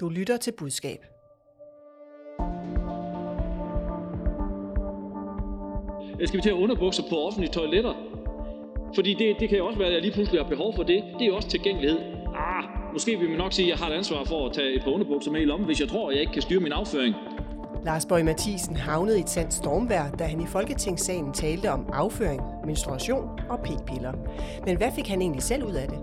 Du lytter til budskab. Skal vi til at underbukser på offentlige toiletter? Fordi det, det kan jo også være, at jeg lige pludselig har behov for det. Det er jo også tilgængelighed. Ah, måske vil man nok sige, at jeg har et ansvar for at tage et par underbukser med i lommen, hvis jeg tror, at jeg ikke kan styre min afføring. Lars Bøge Mathisen havnede i et sandt stormvær, da han i Folketingssalen talte om afføring, menstruation og p-piller. Men hvad fik han egentlig selv ud af det?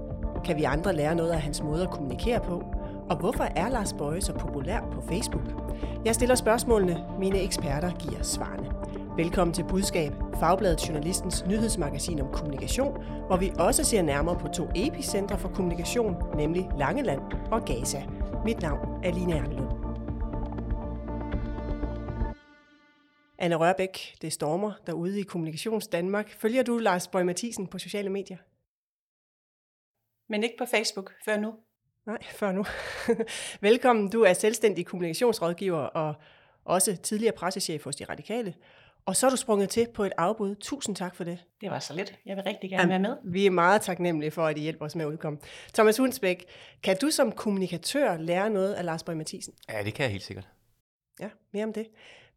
Kan vi andre lære noget af hans måde at kommunikere på? Og hvorfor er Lars Bøje så populær på Facebook? Jeg stiller spørgsmålene, mine eksperter giver svarene. Velkommen til Budskab, Fagbladet Journalistens nyhedsmagasin om kommunikation, hvor vi også ser nærmere på to epicentre for kommunikation, nemlig Langeland og Gaza. Mit navn er Line Erlund. Anne Rørbæk, det stormer derude i Kommunikations Danmark. Følger du Lars Bøge Mathisen på sociale medier? Men ikke på Facebook før nu. Nej, før nu. Velkommen, du er selvstændig kommunikationsrådgiver og også tidligere pressechef hos De Radikale. Og så er du sprunget til på et afbud. Tusind tak for det. Det var så lidt. Jeg vil rigtig gerne være med. Vi er meget taknemmelige for, at I hjælper os med at udkomme. Thomas Hundsbæk, kan du som kommunikatør lære noget af Lars Bøge Mathisen? Ja, det kan jeg helt sikkert. Ja, mere om det.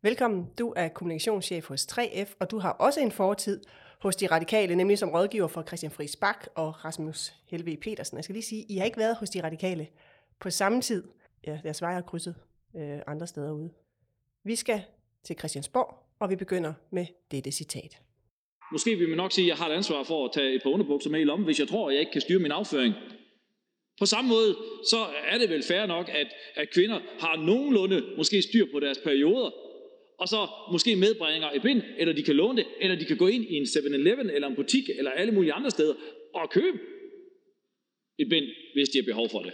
Velkommen. Du er kommunikationschef hos 3F, og du har også en fortid hos De Radikale, nemlig som rådgiver for Christian Friis Bak og Rasmus Helve Petersen. Jeg skal lige sige, I har ikke været hos De Radikale på samme tid. Ja, deres veje har krydset øh, andre steder ude. Vi skal til Christiansborg, og vi begynder med dette citat. Måske vil man nok sige, at jeg har et ansvar for at tage et par underbukser med i lommen, hvis jeg tror, at jeg ikke kan styre min afføring. På samme måde, så er det vel fair nok, at, at kvinder har nogenlunde måske styr på deres perioder, og så måske medbringer et bind, eller de kan låne det, eller de kan gå ind i en 7-Eleven, eller en butik, eller alle mulige andre steder, og købe et bind, hvis de har behov for det.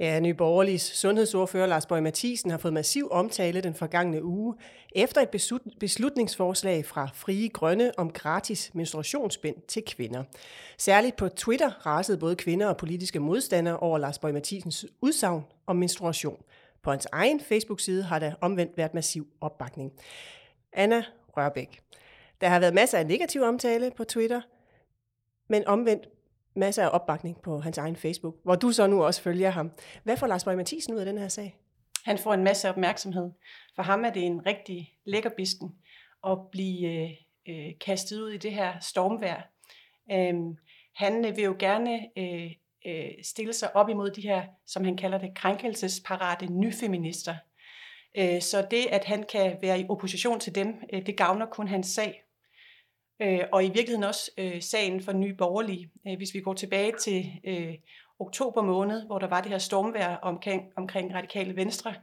Ja, Nye Borgerliges sundhedsordfører Lars Bøge Mathisen har fået massiv omtale den forgangne uge, efter et beslutningsforslag fra Frie Grønne om gratis menstruationsbind til kvinder. Særligt på Twitter rasede både kvinder og politiske modstandere over Lars Bøge Mathisens udsagn om menstruation. På hans egen Facebook-side har der omvendt været massiv opbakning. Anna Rørbæk. Der har været masser af negativ omtale på Twitter, men omvendt masser af opbakning på hans egen Facebook, hvor du så nu også følger ham. Hvad får Lars Borg Mathisen ud af den her sag? Han får en masse opmærksomhed. For ham er det en rigtig lækker bisten at blive øh, øh, kastet ud i det her stormvær. Øhm, han vil jo gerne øh, øh, stille sig op imod de her, som han kalder det, krænkelsesparate nyfeminister. Øh, så det, at han kan være i opposition til dem, øh, det gavner kun hans sag. Øh, og i virkeligheden også øh, sagen for Nye Borgerlige. Øh, hvis vi går tilbage til øh, oktober måned, hvor der var det her stormvær omkring, omkring radikale venstre,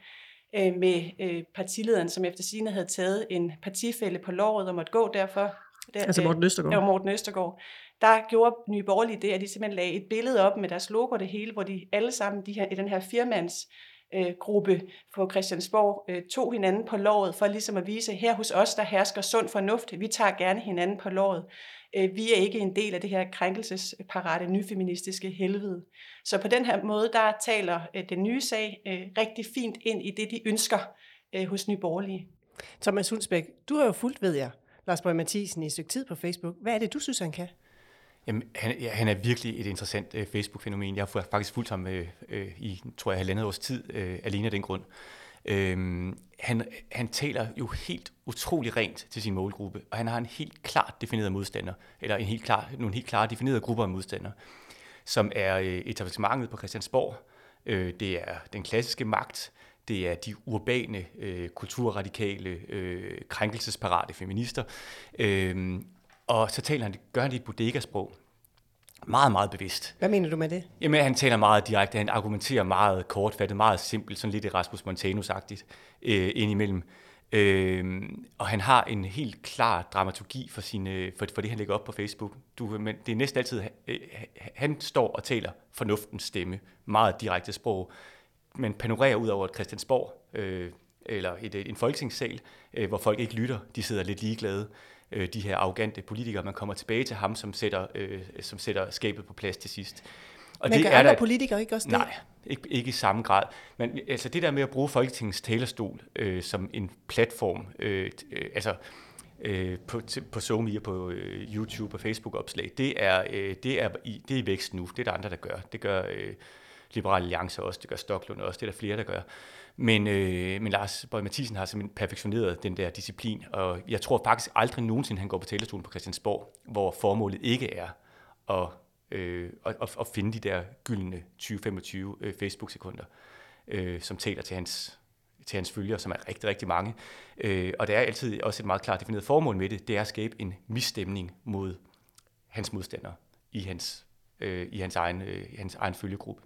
øh, med øh, partilederen, som efter sine havde taget en partifælde på låret og måtte gå derfor. Der, altså Morten Østergaard. Ja, Morten Østergaard. Der gjorde Nye Borgerlige det, at de simpelthen lagde et billede op med deres logo og det hele, hvor de alle sammen de her, i den her firmands øh, gruppe på Christiansborg øh, tog hinanden på låret for ligesom at vise, her hos os, der hersker sund fornuft, vi tager gerne hinanden på låret. Øh, vi er ikke en del af det her krænkelsesparate nyfeministiske helvede. Så på den her måde, der taler øh, den nye sag øh, rigtig fint ind i det, de ønsker øh, hos Nye Borgerlige. Thomas Hulsbæk, du har jo fulgt, ved jeg, Lars Borg Mathisen i et stykke tid på Facebook. Hvad er det, du synes, han kan? Jamen, han, ja, han er virkelig et interessant øh, Facebook-fænomen. Jeg har faktisk fulgt ham øh, øh, i, tror jeg, halvandet års tid, øh, alene af den grund. Øhm, han, han taler jo helt utrolig rent til sin målgruppe, og han har en helt klart defineret modstander, eller en helt klar, nogle helt klare definerede grupper af modstandere, som er øh, etablissementet på Christiansborg, øh, det er den klassiske magt, det er de urbane, øh, kulturradikale, øh, krænkelsesparate feminister, øh, og så taler han, gør han det i bodega-sprog. Meget, meget bevidst. Hvad mener du med det? Jamen, han taler meget direkte, han argumenterer meget kortfattet, meget simpelt, sådan lidt Erasmus Montanus-agtigt øh, indimellem. Øh, og han har en helt klar dramaturgi for, sine, for, for det, han lægger op på Facebook. Du, men det er næsten altid, øh, han står og taler fornuftens stemme, meget direkte sprog, men panorerer ud over et Christiansborg, øh, eller et, et, en folketingssal, øh, hvor folk ikke lytter, de sidder lidt ligeglade øh, de her arrogante politikere. Man kommer tilbage til ham, som sætter, øh, som sætter skabet på plads til sidst. Og Men det kan er andre der, politikere ikke også det? Nej, ikke, ikke i samme grad. Men altså det der med at bruge Folketingets talerstol øh, som en platform, øh, øh, altså øh, på, på SoMe og på øh, YouTube og Facebook-opslag, det er, øh, det, er i, det er i vækst nu. Det er der andre, der gør. Det gør øh, Liberale Alliance også, det gør Stoklund også, det er der flere, der gør. Men, øh, men Lars Borg Mathisen har simpelthen perfektioneret den der disciplin, og jeg tror faktisk aldrig nogensinde, han går på talerstolen på Christiansborg, hvor formålet ikke er at, øh, at, at finde de der gyldne 20-25 øh, Facebook-sekunder, øh, som taler til hans, til hans følgere, som er rigtig, rigtig mange. Øh, og der er altid også et meget klart defineret formål med det, det er at skabe en misstemning mod hans modstandere i hans, øh, i hans, egen, øh, hans egen følgegruppe.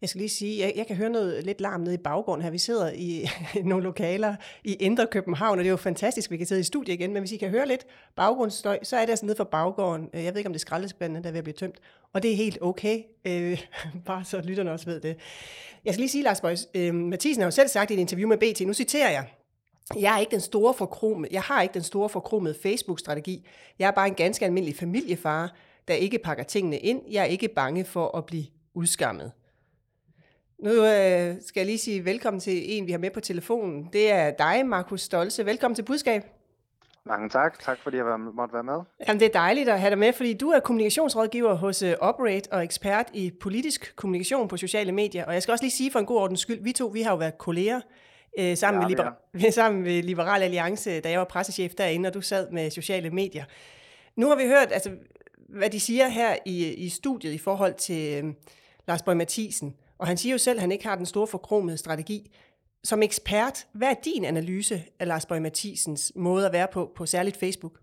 Jeg skal lige sige, jeg, jeg kan høre noget lidt larm nede i baggrunden her. Vi sidder i nogle lokaler i Indre København, og det er jo fantastisk, at vi kan sidde i studiet igen, men hvis I kan høre lidt baggrundsstøj, så er det altså nede for baggården. Øh, jeg ved ikke, om det er skraldespanden, der er ved at blive tømt, og det er helt okay, øh, bare så lytterne også ved det. Jeg skal lige sige, Lars Bøjs, øh, Mathisen har jo selv sagt i et interview med BT, nu citerer jeg, jeg er ikke den store forkrum, jeg har ikke den store forkromede Facebook-strategi. Jeg er bare en ganske almindelig familiefar, der ikke pakker tingene ind. Jeg er ikke bange for at blive udskammet. Nu øh, skal jeg lige sige velkommen til en, vi har med på telefonen. Det er dig, Markus Stolse. Velkommen til Budskab. Mange tak. Tak fordi jeg måtte være med. Jamen, det er dejligt at have dig med, fordi du er kommunikationsrådgiver hos uh, Operate og ekspert i politisk kommunikation på sociale medier. Og jeg skal også lige sige for en god ordens skyld, vi to vi har jo været kolleger øh, sammen, ja, med Liber- sammen med Liberal Alliance, da jeg var pressechef derinde, og du sad med sociale medier. Nu har vi hørt, altså, hvad de siger her i, i studiet i forhold til øh, Lars Bøge Mathisen. Og han siger jo selv, at han ikke har den store forkromede strategi. Som ekspert, hvad er din analyse af Lars Borg Mathisens måde at være på, på særligt Facebook?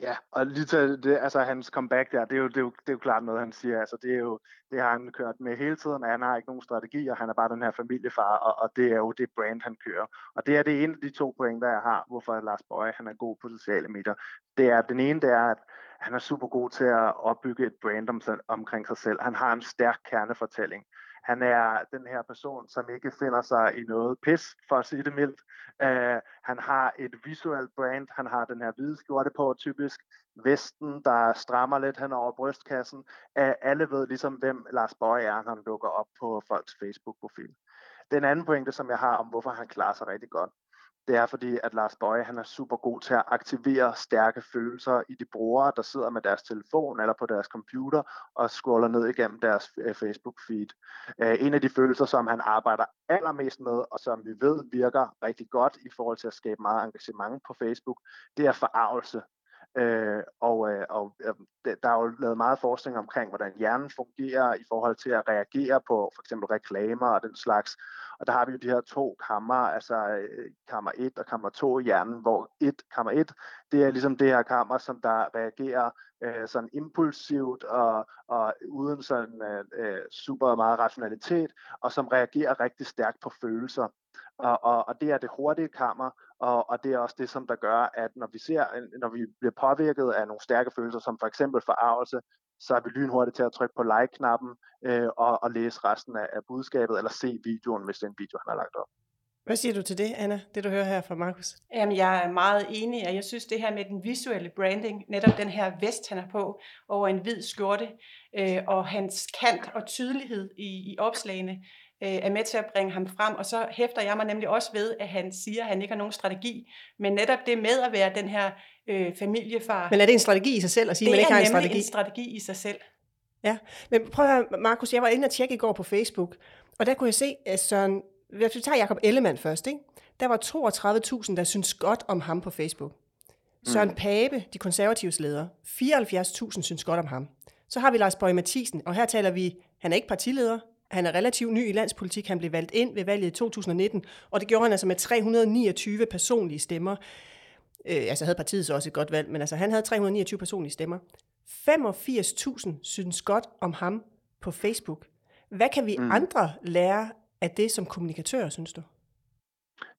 Ja, og lige til det, altså hans comeback der, det er, jo, det, er jo, det er jo klart noget, han siger. Altså, det, er jo, det har han kørt med hele tiden, han har ikke nogen strategi, og han er bare den her familiefar, og, og det er jo det brand, han kører. Og det er det ene af de to pointer, jeg har, hvorfor Lars Bøje han er god på sociale medier. Det er, den ene, det er, at han er super god til at opbygge et brand om, omkring sig selv. Han har en stærk kernefortælling. Han er den her person, som ikke finder sig i noget pis, for at sige det mildt. Uh, han har et visuelt brand. Han har den her hvide skjorte på, typisk. Vesten, der strammer lidt hen over brystkassen. Uh, alle ved ligesom, hvem Lars Bøje er, når han dukker op på folks Facebook-profil. Den anden pointe, som jeg har om, hvorfor han klarer sig rigtig godt, det er fordi, at Lars Bøje han er super god til at aktivere stærke følelser i de brugere, der sidder med deres telefon eller på deres computer og scroller ned igennem deres øh, Facebook-feed. Øh, en af de følelser, som han arbejder allermest med, og som vi ved virker rigtig godt i forhold til at skabe meget engagement på Facebook, det er forarvelse. Øh, og øh, og øh, der er jo lavet meget forskning omkring, hvordan hjernen fungerer i forhold til at reagere på for eksempel reklamer og den slags. Og der har vi jo de her to kammer, altså øh, kammer 1 og kammer 2 i hjernen, hvor 1, kammer 1, det er ligesom det her kammer, som der reagerer øh, sådan impulsivt og, og uden sådan øh, øh super meget rationalitet, og som reagerer rigtig stærkt på følelser. Og, og, og det er det hurtige kammer, og, og det er også det, som der gør, at når vi ser, når vi bliver påvirket af nogle stærke følelser, som for eksempel forarvelse, så er vi lynhurtigt til at trykke på like-knappen øh, og, og læse resten af, af budskabet, eller se videoen, hvis det er en video, han har lagt op. Hvad siger du til det, Anna, det du hører her fra Markus? Jamen, jeg er meget enig, og jeg synes det her med den visuelle branding, netop den her vest, han har på, over en hvid skjorte, øh, og hans kant og tydelighed i, i opslagene, øh, er med til at bringe ham frem. Og så hæfter jeg mig nemlig også ved, at han siger, at han ikke har nogen strategi. Men netop det med at være den her øh, familiefar. Men er det en strategi i sig selv at sige, at man ikke har en strategi? Det er en strategi i sig selv. Ja, men prøv at høre, Markus, jeg var inde og tjekke i går på Facebook, og der kunne jeg se, at Søren, hvis vi tager Jacob Ellemann først, ikke? der var 32.000, der synes godt om ham på Facebook. Søren mm. Pape, de konservatives leder, 74.000 synes godt om ham. Så har vi Lars Bøge Mathisen, og her taler vi, han er ikke partileder, han er relativt ny i landspolitik. Han blev valgt ind ved valget i 2019, og det gjorde han altså med 329 personlige stemmer. Øh, altså havde partiet så også et godt valg, men altså han havde 329 personlige stemmer. 85.000 synes godt om ham på Facebook. Hvad kan vi mm. andre lære af det som kommunikatør, synes du?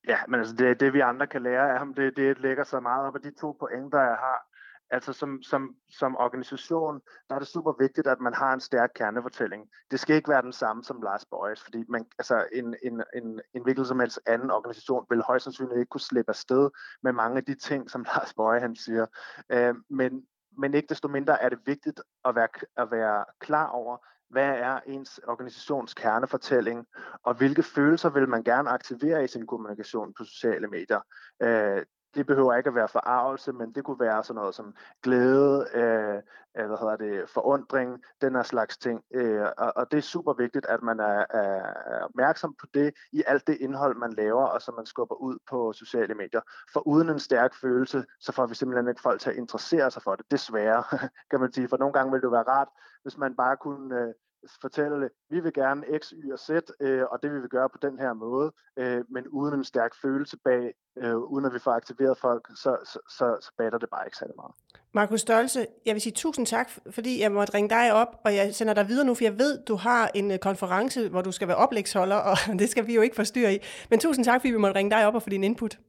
Ja, men altså det, det vi andre kan lære af ham, det, det lægger sig meget op af de to pointer, jeg har. Altså som, som, som organisation, der er det super vigtigt, at man har en stærk kernefortælling. Det skal ikke være den samme som Lars Boys, fordi man, altså en, en, en, en hvilken som helst anden organisation vil højst sandsynligt ikke kunne slippe afsted med mange af de ting, som Lars Bøje han siger. Øh, men, men ikke desto mindre er det vigtigt at være, at være klar over, hvad er ens organisations kernefortælling, og hvilke følelser vil man gerne aktivere i sin kommunikation på sociale medier. Øh, det behøver ikke at være forarvelse, men det kunne være sådan noget som glæde, øh, øh, hvad hedder det, forundring, den her slags ting. Øh, og, og det er super vigtigt, at man er, er opmærksom på det i alt det indhold, man laver, og som man skubber ud på sociale medier. For uden en stærk følelse, så får vi simpelthen ikke folk til at interessere sig for det. Desværre, kan man sige. For nogle gange ville det være rart, hvis man bare kunne øh, fortælle, vi vil gerne X, Y og Z, øh, og det vil vi gøre på den her måde, øh, men uden en stærk følelse bag, øh, uden at vi får aktiveret folk, så, så, så, så batter det bare ikke særlig meget. Markus Størrelse, jeg vil sige tusind tak, fordi jeg måtte ringe dig op, og jeg sender dig videre nu, for jeg ved, du har en øh, konference, hvor du skal være oplægsholder, og det skal vi jo ikke forstyrre i. Men tusind tak, fordi vi måtte ringe dig op og få din input.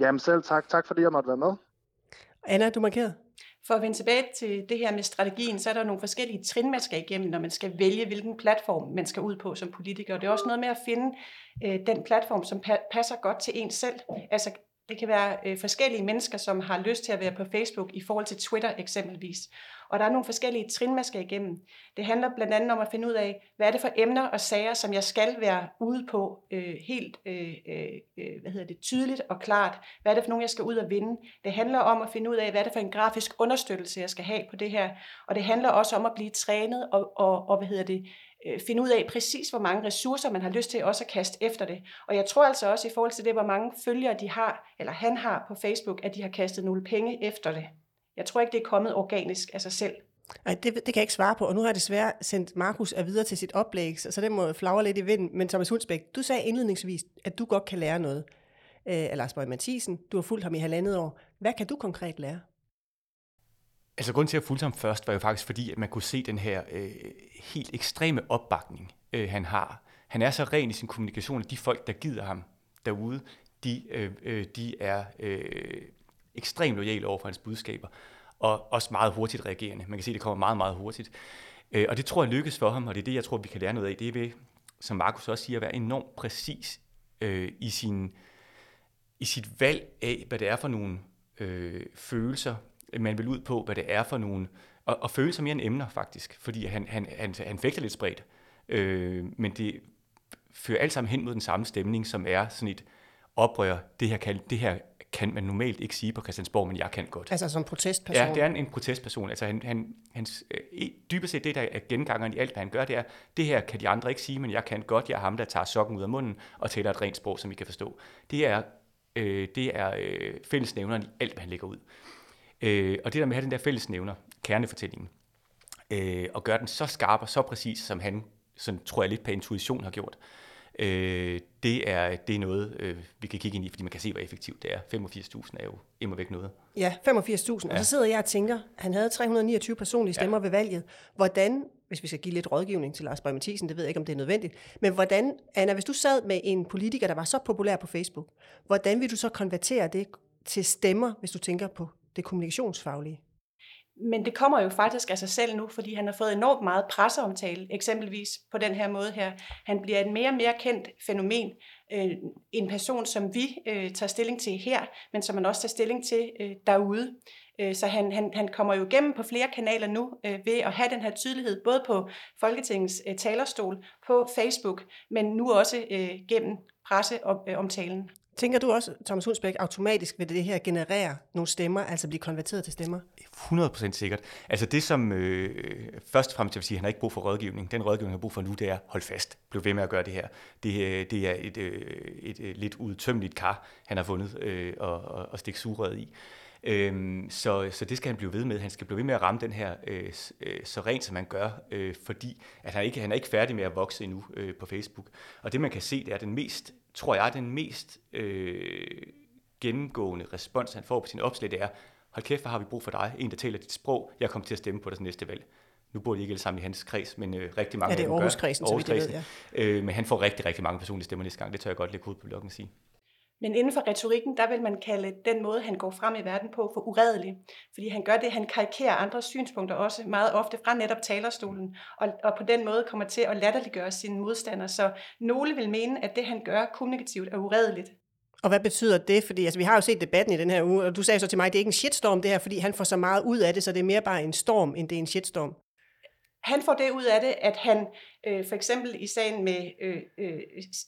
Jamen selv tak. Tak fordi jeg måtte være med. Anna, du markerede. For at vende tilbage til det her med strategien, så er der nogle forskellige trin, man skal igennem, når man skal vælge, hvilken platform man skal ud på som politiker. Det er også noget med at finde øh, den platform, som pa- passer godt til en selv. Altså det kan være øh, forskellige mennesker, som har lyst til at være på Facebook i forhold til Twitter eksempelvis. Og der er nogle forskellige trin, man skal igennem. Det handler blandt andet om at finde ud af, hvad er det for emner og sager, som jeg skal være ude på øh, helt øh, øh, øh hvad hedder det, tydeligt og klart. Hvad er det for nogle, jeg skal ud og vinde? Det handler om at finde ud af, hvad er det for en grafisk understøttelse, jeg skal have på det her. Og det handler også om at blive trænet og, og, og hvad hedder det, øh, finde ud af præcis, hvor mange ressourcer man har lyst til også at kaste efter det. Og jeg tror altså også i forhold til det, hvor mange følgere de har, eller han har på Facebook, at de har kastet nogle penge efter det. Jeg tror ikke, det er kommet organisk af sig selv. Nej, det, det kan jeg ikke svare på, og nu har jeg desværre sendt Markus af videre til sit oplæg, så det må flagre lidt i vinden. Men Thomas Hundsbæk, du sagde indledningsvis, at du godt kan lære noget. Øh, Lars Borg Mathisen, du har fulgt ham i halvandet år. Hvad kan du konkret lære? Altså grunden til at fulgte ham først var jo faktisk fordi, at man kunne se den her øh, helt ekstreme opbakning, øh, han har. Han er så ren i sin kommunikation, at de folk, der gider ham derude, de, øh, øh de er øh, ekstremt lojale over for hans budskaber, og også meget hurtigt reagerende. Man kan se, at det kommer meget, meget hurtigt. Øh, og det tror jeg lykkes for ham, og det er det, jeg tror, vi kan lære noget af. Det er ved, som Markus også siger, at være enormt præcis øh, i, sin, i sit valg af, hvad det er for nogle øh, følelser, man vil ud på, hvad det er for nogle, og, og følelser mere end emner faktisk, fordi han, han, han, han fægter lidt spredt, øh, men det fører alt sammen hen mod den samme stemning, som er sådan et oprør, det her kan, det her kan man normalt ikke sige på Christiansborg, men jeg kan godt. Altså som protestperson? Ja, det er en, en protestperson. Altså han, han, hans, øh, dybest set det, der er gengangeren i alt, hvad han gør, det er, det her kan de andre ikke sige, men jeg kan godt. Jeg er ham, der tager sokken ud af munden og taler et rent sprog, som I kan forstå. Det er, øh, det er øh, fællesnævneren i alt, hvad han lægger ud. Øh, og det der med at have den der fællesnævner, kernefortællingen, øh, og gøre den så skarp og så præcis, som han, sådan, tror jeg lidt på intuition har gjort, øh, det, er, det er noget, øh, vi kan kigge ind i, fordi man kan se, hvor effektivt det er. 85.000 er jo immer væk noget. Ja, 85.000. Ja. Og så sidder jeg og tænker, han havde 329 personlige stemmer ja. ved valget. Hvordan, hvis vi skal give lidt rådgivning til Lars Mathisen, det ved jeg ikke, om det er nødvendigt, men hvordan, Anna, hvis du sad med en politiker, der var så populær på Facebook, hvordan vil du så konvertere det til stemmer, hvis du tænker på det kommunikationsfaglige? Men det kommer jo faktisk af sig selv nu, fordi han har fået enormt meget presseomtale, eksempelvis på den her måde her. Han bliver et mere og mere kendt fænomen. Øh, en person, som vi øh, tager stilling til her, men som man også tager stilling til øh, derude. Øh, så han, han, han kommer jo igennem på flere kanaler nu øh, ved at have den her tydelighed, både på Folketingets øh, talerstol, på Facebook, men nu også øh, gennem presseomtalen. Tænker du også, Thomas Hundsbæk, automatisk vil det her generere nogle stemmer, altså blive konverteret til stemmer? 100% sikkert. Altså det, som øh, først og fremmest jeg vil sige, han har ikke brug for rådgivning. Den rådgivning, han har brug for nu, det er, hold fast, bliv ved med at gøre det her. Det, øh, det er et, øh, et, et lidt udtømmeligt kar, han har fundet øh, og, og, og stikke surret i. Øhm, så, så det skal han blive ved med. Han skal blive ved med at ramme den her øh, øh, så rent, som han gør, øh, fordi at han, ikke, han er ikke færdig med at vokse endnu øh, på Facebook. Og det man kan se, det er den mest tror jeg, den mest øh, gennemgående respons, han får på sin opslag, det er, hold kæft, hvor har vi brug for dig, en, der taler dit sprog, jeg kommer til at stemme på dig næste valg. Nu bor de ikke alle sammen i hans kreds, men øh, rigtig mange ja, det er Aarhuskredsen, så vidt jeg ved, ja. øh, Men han får rigtig, rigtig mange personlige stemmer næste gang. Det tør jeg godt lægge ud på bloggen at sige. Men inden for retorikken, der vil man kalde den måde, han går frem i verden på, for uredelig. Fordi han gør det, han karikerer andres synspunkter også meget ofte fra netop talerstolen, og, og på den måde kommer til at latterliggøre sine modstandere. Så nogle vil mene, at det, han gør kommunikativt, er uredeligt. Og hvad betyder det? Fordi altså, vi har jo set debatten i den her uge, og du sagde så til mig, at det er ikke en shitstorm det her, fordi han får så meget ud af det, så det er mere bare en storm, end det er en shitstorm. Han får det ud af det, at han Øh, for eksempel i sagen med øh, øh,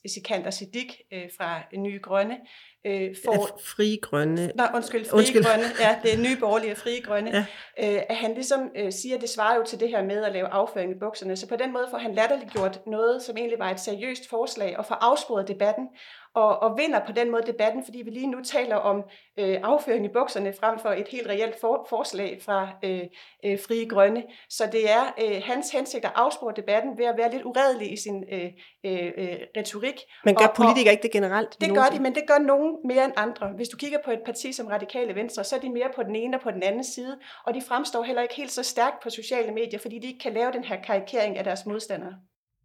Sikander Siddiq øh, fra Nye Grønne, øh, får... Frie Grønne. Nej, undskyld, Frie undskyld. Grønne. Ja, det er Nye Borgerlige og Frie Grønne. Ja. Øh, at han ligesom øh, siger, at det svarer jo til det her med at lave afføring i bukserne. Så på den måde får han latterliggjort noget, som egentlig var et seriøst forslag, og får afsporet debatten og, og vinder på den måde debatten, fordi vi lige nu taler om øh, afføring i bukserne frem for et helt reelt for, forslag fra øh, øh, Frie Grønne. Så det er øh, hans hensigt at afspore debatten ved at være lidt uredelig i sin øh, øh, øh retorik. Men gør og, politikere og, ikke det generelt? Det gør de, men det gør nogen mere end andre. Hvis du kigger på et parti som Radikale Venstre, så er de mere på den ene og på den anden side, og de fremstår heller ikke helt så stærkt på sociale medier, fordi de ikke kan lave den her karikering af deres modstandere.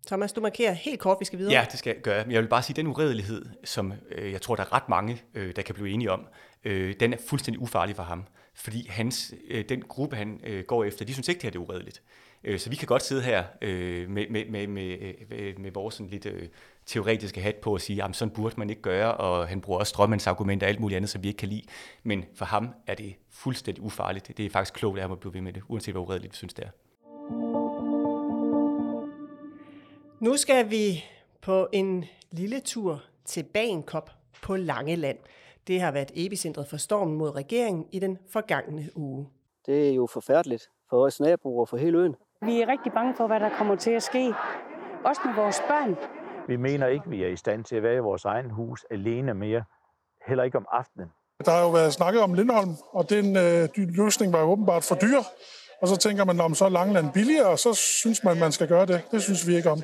Thomas, du markerer helt kort, vi skal videre. Ja, det skal jeg gøre. Men jeg vil bare sige, at den uredelighed, som øh, jeg tror, der er ret mange, øh, der kan blive enige om, øh, den er fuldstændig ufarlig for ham. Fordi hans, øh, den gruppe, han øh, går efter, de synes ikke, det her det er uredeligt. Øh, så vi kan godt sidde her øh, med, med, med, med, øh, med vores sådan lidt øh, teoretiske hat på at sige, at sådan burde man ikke gøre, og han bruger også strømmandsargumenter og alt muligt andet, som vi ikke kan lide. Men for ham er det fuldstændig ufarligt. Det er faktisk klogt, at han må blive ved med det, uanset hvor uredeligt vi synes, det er. Nu skal vi på en lille tur til Bagenkop på Langeland. Det har været epicentret for stormen mod regeringen i den forgangne uge. Det er jo forfærdeligt for os naboer og for hele øen. Vi er rigtig bange for, hvad der kommer til at ske. Også med vores børn. Vi mener ikke, vi er i stand til at være i vores egen hus alene mere. Heller ikke om aftenen. Der har jo været snakket om Lindholm, og den øh, løsning var jo åbenbart for dyr. Og så tænker man, om så er Langeland billigere, og så synes man, man skal gøre det. Det synes vi ikke om.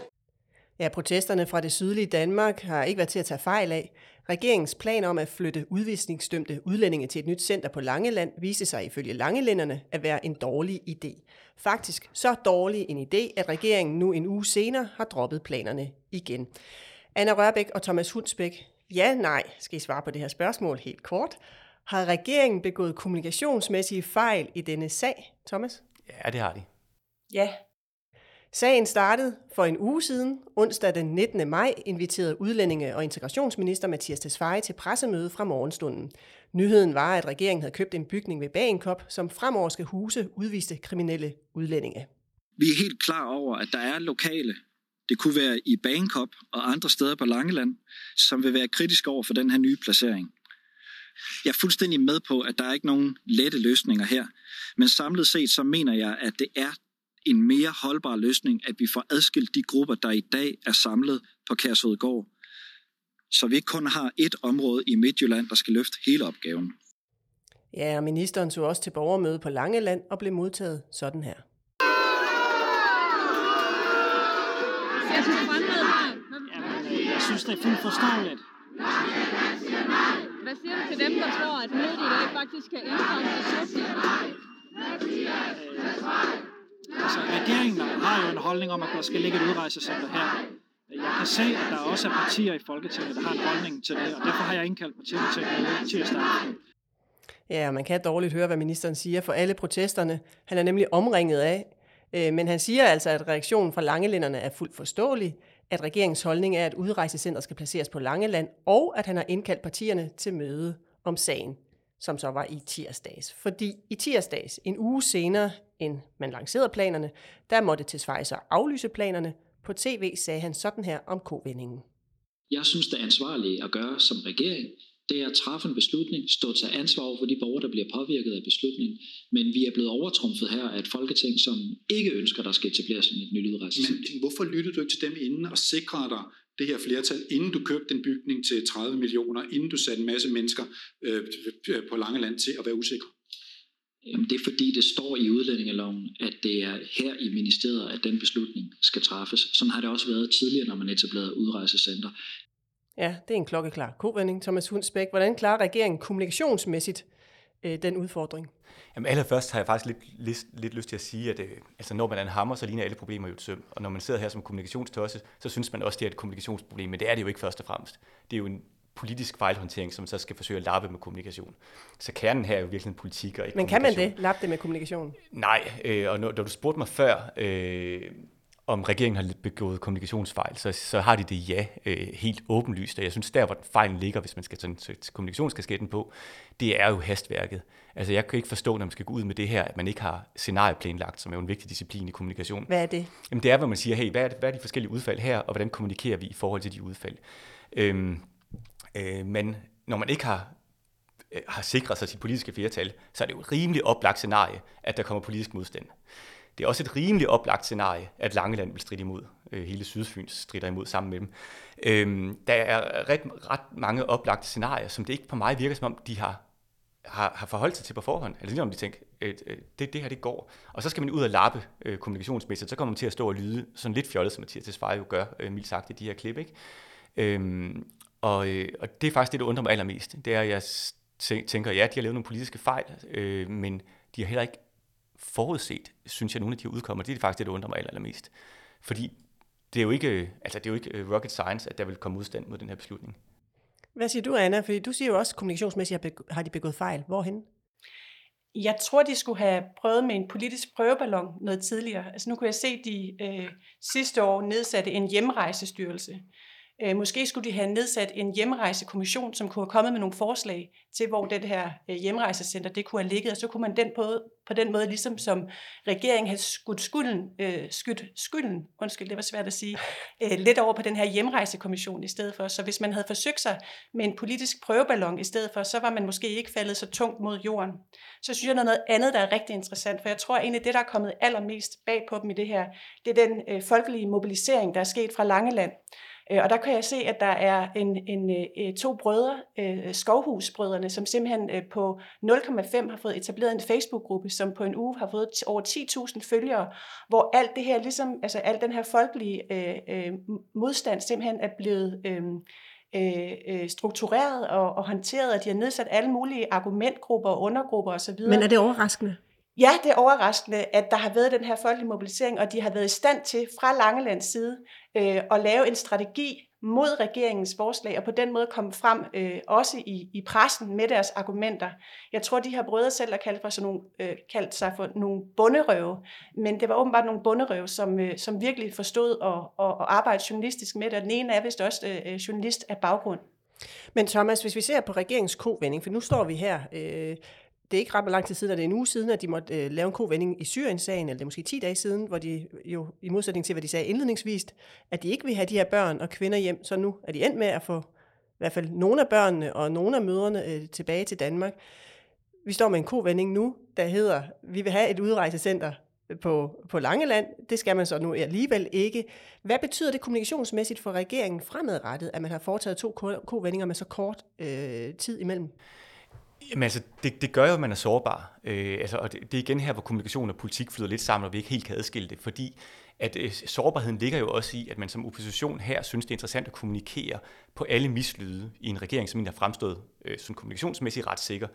Ja, protesterne fra det sydlige Danmark har ikke været til at tage fejl af. Regeringens plan om at flytte udvisningsdømte udlændinge til et nyt center på Langeland viste sig ifølge langelænderne at være en dårlig idé. Faktisk så dårlig en idé, at regeringen nu en uge senere har droppet planerne igen. Anna Rørbæk og Thomas Hundsbæk, ja, nej, skal I svare på det her spørgsmål helt kort. Har regeringen begået kommunikationsmæssige fejl i denne sag, Thomas? Ja, det har de. Ja, Sagen startede for en uge siden. Onsdag den 19. maj inviterede udlændinge- og integrationsminister Mathias Tesfaye til pressemøde fra morgenstunden. Nyheden var, at regeringen havde købt en bygning ved Bagenkop, som fremover skal huse udviste kriminelle udlændinge. Vi er helt klar over, at der er lokale, det kunne være i Bagenkop og andre steder på Langeland, som vil være kritiske over for den her nye placering. Jeg er fuldstændig med på, at der er ikke nogen lette løsninger her, men samlet set så mener jeg, at det er en mere holdbar løsning, at vi får adskilt de grupper, der i dag er samlet på Kærshovedgård, så vi ikke kun har et område i Midtjylland, der skal løfte hele opgaven. Ja, og ministeren tog også til borgermøde på Langeland og blev modtaget sådan her. Jeg synes, det er fuldt forståeligt. Hvad siger du til dem, der tror, at mødet i dag faktisk kan ændre beslutningen? Altså, regeringen har jo en holdning om, at der skal ligge et udrejsecenter her. Jeg kan se, at der også er partier i Folketinget, der har en holdning til det, og derfor har jeg indkaldt partierne til at møde tirsdag Ja, man kan dårligt høre, hvad ministeren siger for alle protesterne. Han er nemlig omringet af. Øh, men han siger altså, at reaktionen fra Langelænderne er fuldt forståelig, at regeringens holdning er, at udrejsecenter skal placeres på Langeland, og at han har indkaldt partierne til møde om sagen som så var i tirsdags. Fordi i tirsdags, en uge senere end man lancerede planerne, der måtte Tesfaye så aflyse planerne. På tv sagde han sådan her om kovendingen. Jeg synes, det er ansvarligt at gøre som regering, det er at træffe en beslutning, stå til ansvar over for de borgere, der bliver påvirket af beslutningen. Men vi er blevet overtrumfet her af et folketing, som ikke ønsker, at der skal etableres et nyt udrejsecenter. Men hvorfor lyttede du ikke til dem inden og sikrede dig det her flertal, inden du købte en bygning til 30 millioner, inden du satte en masse mennesker øh, på Langeland til at være usikre? Jamen, det er fordi, det står i udlændingeloven, at det er her i ministeriet, at den beslutning skal træffes. Sådan har det også været tidligere, når man etablerede udrejsecenter. Ja, det er en klokkeklar kovending, Thomas Hundsbæk. Hvordan klarer regeringen kommunikationsmæssigt øh, den udfordring? Jamen allerførst har jeg faktisk lidt, lidt, lidt lyst til at sige, at øh, altså, når man er en hammer, så ligner alle problemer jo et søm. Og når man sidder her som kommunikationstosse, så synes man også, det er et kommunikationsproblem. Men det er det jo ikke først og fremmest. Det er jo en politisk fejlhåndtering, som så skal forsøge at lappe med kommunikation. Så kernen her er jo virkelig en politik og ikke Men kan man det, lappe det med kommunikation? Nej, øh, og når, når du spurgte mig før, øh, om regeringen har begået kommunikationsfejl, så, så har de det ja, øh, helt åbenlyst. Og jeg synes, der hvor fejlen ligger, hvis man skal tage kommunikationskasketten på, det er jo hastværket. Altså jeg kan ikke forstå, når man skal gå ud med det her, at man ikke har scenarieplanlagt, som er jo en vigtig disciplin i kommunikation. Hvad er det? Jamen det er, hvor man siger, hey, hvad er, det, hvad er de forskellige udfald her, og hvordan kommunikerer vi i forhold til de udfald? Øhm, øh, men når man ikke har øh, har sikret sig sit politiske flertal, så er det jo et rimelig oplagt scenarie, at der kommer politisk modstand. Det er også et rimelig oplagt scenarie, at Langeland vil stride imod. Øh, hele Sydfyns strider imod sammen med dem. Øhm, der er ret, ret mange oplagte scenarier, som det ikke på mig virker som om, de har, har, har forholdt sig til på forhånd. Eller lige om de tænker, at øh, det, det her det går. Og så skal man ud og lappe øh, kommunikationsmæssigt, så kommer man til at stå og lyde sådan lidt fjollet, som Mathias Tesfaye jo gør, øh, mildt sagt, i de her klip. Ikke? Øhm, og, øh, og det er faktisk det, der undrer mig allermest. Det er, at jeg tænker, ja, de har lavet nogle politiske fejl, øh, men de har heller ikke forudset, synes jeg, nogle af de udkommer. Det er faktisk det, der undrer mig allermest. Fordi det er jo ikke, altså det er jo ikke øh, rocket science, at der vil komme modstand mod den her beslutning. Hvad siger du, Anna? Fordi du siger jo også, at kommunikationsmæssigt har de begået fejl. Hvorhen? Jeg tror, de skulle have prøvet med en politisk prøveballon noget tidligere. Altså nu kunne jeg se, at de øh, sidste år nedsatte en hjemrejsestyrelse. Øh, måske skulle de have nedsat en hjemrejsekommission, som kunne have kommet med nogle forslag til, hvor det her øh, hjemrejsecenter det kunne have ligget, og så kunne man den på, på den måde, ligesom som regeringen havde skudt skylden, øh, skudt skylden, undskyld, det var svært at sige, øh, lidt over på den her hjemrejsekommission i stedet for. Så hvis man havde forsøgt sig med en politisk prøveballon i stedet for, så var man måske ikke faldet så tungt mod jorden. Så synes jeg, der er noget andet, der er rigtig interessant, for jeg tror egentlig, det, der er kommet allermest bag på dem i det her, det er den øh, folkelige mobilisering, der er sket fra Langeland. Øh, og der kan jeg se, at der er en, en, øh, øh, to brødre, øh, Skovhusbrødrene, som simpelthen på 0,5 har fået etableret en Facebook-gruppe, som på en uge har fået over 10.000 følgere, hvor alt det her, ligesom, altså al den her folkelige øh, modstand simpelthen er blevet øhm, øh, øh, struktureret og, og håndteret, og de har nedsat alle mulige argumentgrupper og undergrupper osv. Men er det overraskende? Ja, det er overraskende, at der har været den her folkelige mobilisering, og de har været i stand til fra Langelands side øh, at lave en strategi mod regeringens forslag, og på den måde komme frem øh, også i, i pressen med deres argumenter. Jeg tror, de her brødre selv at kalde, for sådan nogle, øh, kaldt sig for nogle bunderøve, men det var åbenbart nogle bunderøve, som, øh, som virkelig forstod at, at, at arbejde journalistisk med det, og den ene er vist også øh, øh journalist af baggrund. Men Thomas, hvis vi ser på regeringens kovending, for nu står vi her øh, det er ikke ret lang tid siden, at det er en uge siden, at de måtte øh, lave en kovending i Syrien-sagen, eller det er måske 10 dage siden, hvor de øh, jo, i modsætning til, hvad de sagde indledningsvis, at de ikke vil have de her børn og kvinder hjem, så nu er de endt med at få i hvert fald nogle af børnene og nogle af mødrene øh, tilbage til Danmark. Vi står med en kovending nu, der hedder, vi vil have et udrejsecenter på, på Langeland. Det skal man så nu alligevel ikke. Hvad betyder det kommunikationsmæssigt for regeringen fremadrettet, at man har foretaget to kovendinger med så kort øh, tid imellem? Jamen altså, det, det gør jo, at man er sårbar. Øh, altså, og det, det er igen her, hvor kommunikation og politik flyder lidt sammen, og vi ikke helt kan adskille det, fordi at øh, sårbarheden ligger jo også i, at man som opposition her synes, det er interessant at kommunikere på alle mislyde i en regering, som egentlig har fremstået øh, som kommunikationsmæssigt ret sikker.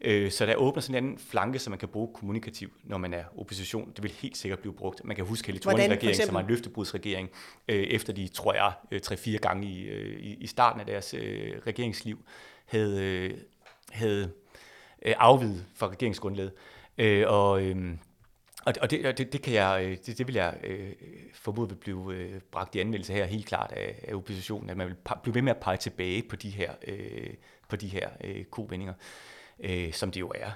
Øh, så der åbner sådan en anden flanke, som man kan bruge kommunikativt, når man er opposition. Det vil helt sikkert blive brugt. Man kan huske Helle Thorning-regering, som var en løftebrudsregering, øh, efter de, tror jeg, øh, tre-fire gange i, øh, i starten af deres øh, regeringsliv, havde... Øh, havde øh, afvidet fra regeringsgrundlaget. Øh, og, øh, og det, og det, det, kan jeg, øh, det, det vil jeg øh, formode vil blive øh, bragt i anmeldelse her helt klart af, af oppositionen, at man vil blive ved med at pege tilbage på de her, øh, på de her øh, kovendinger, øh, som det jo er.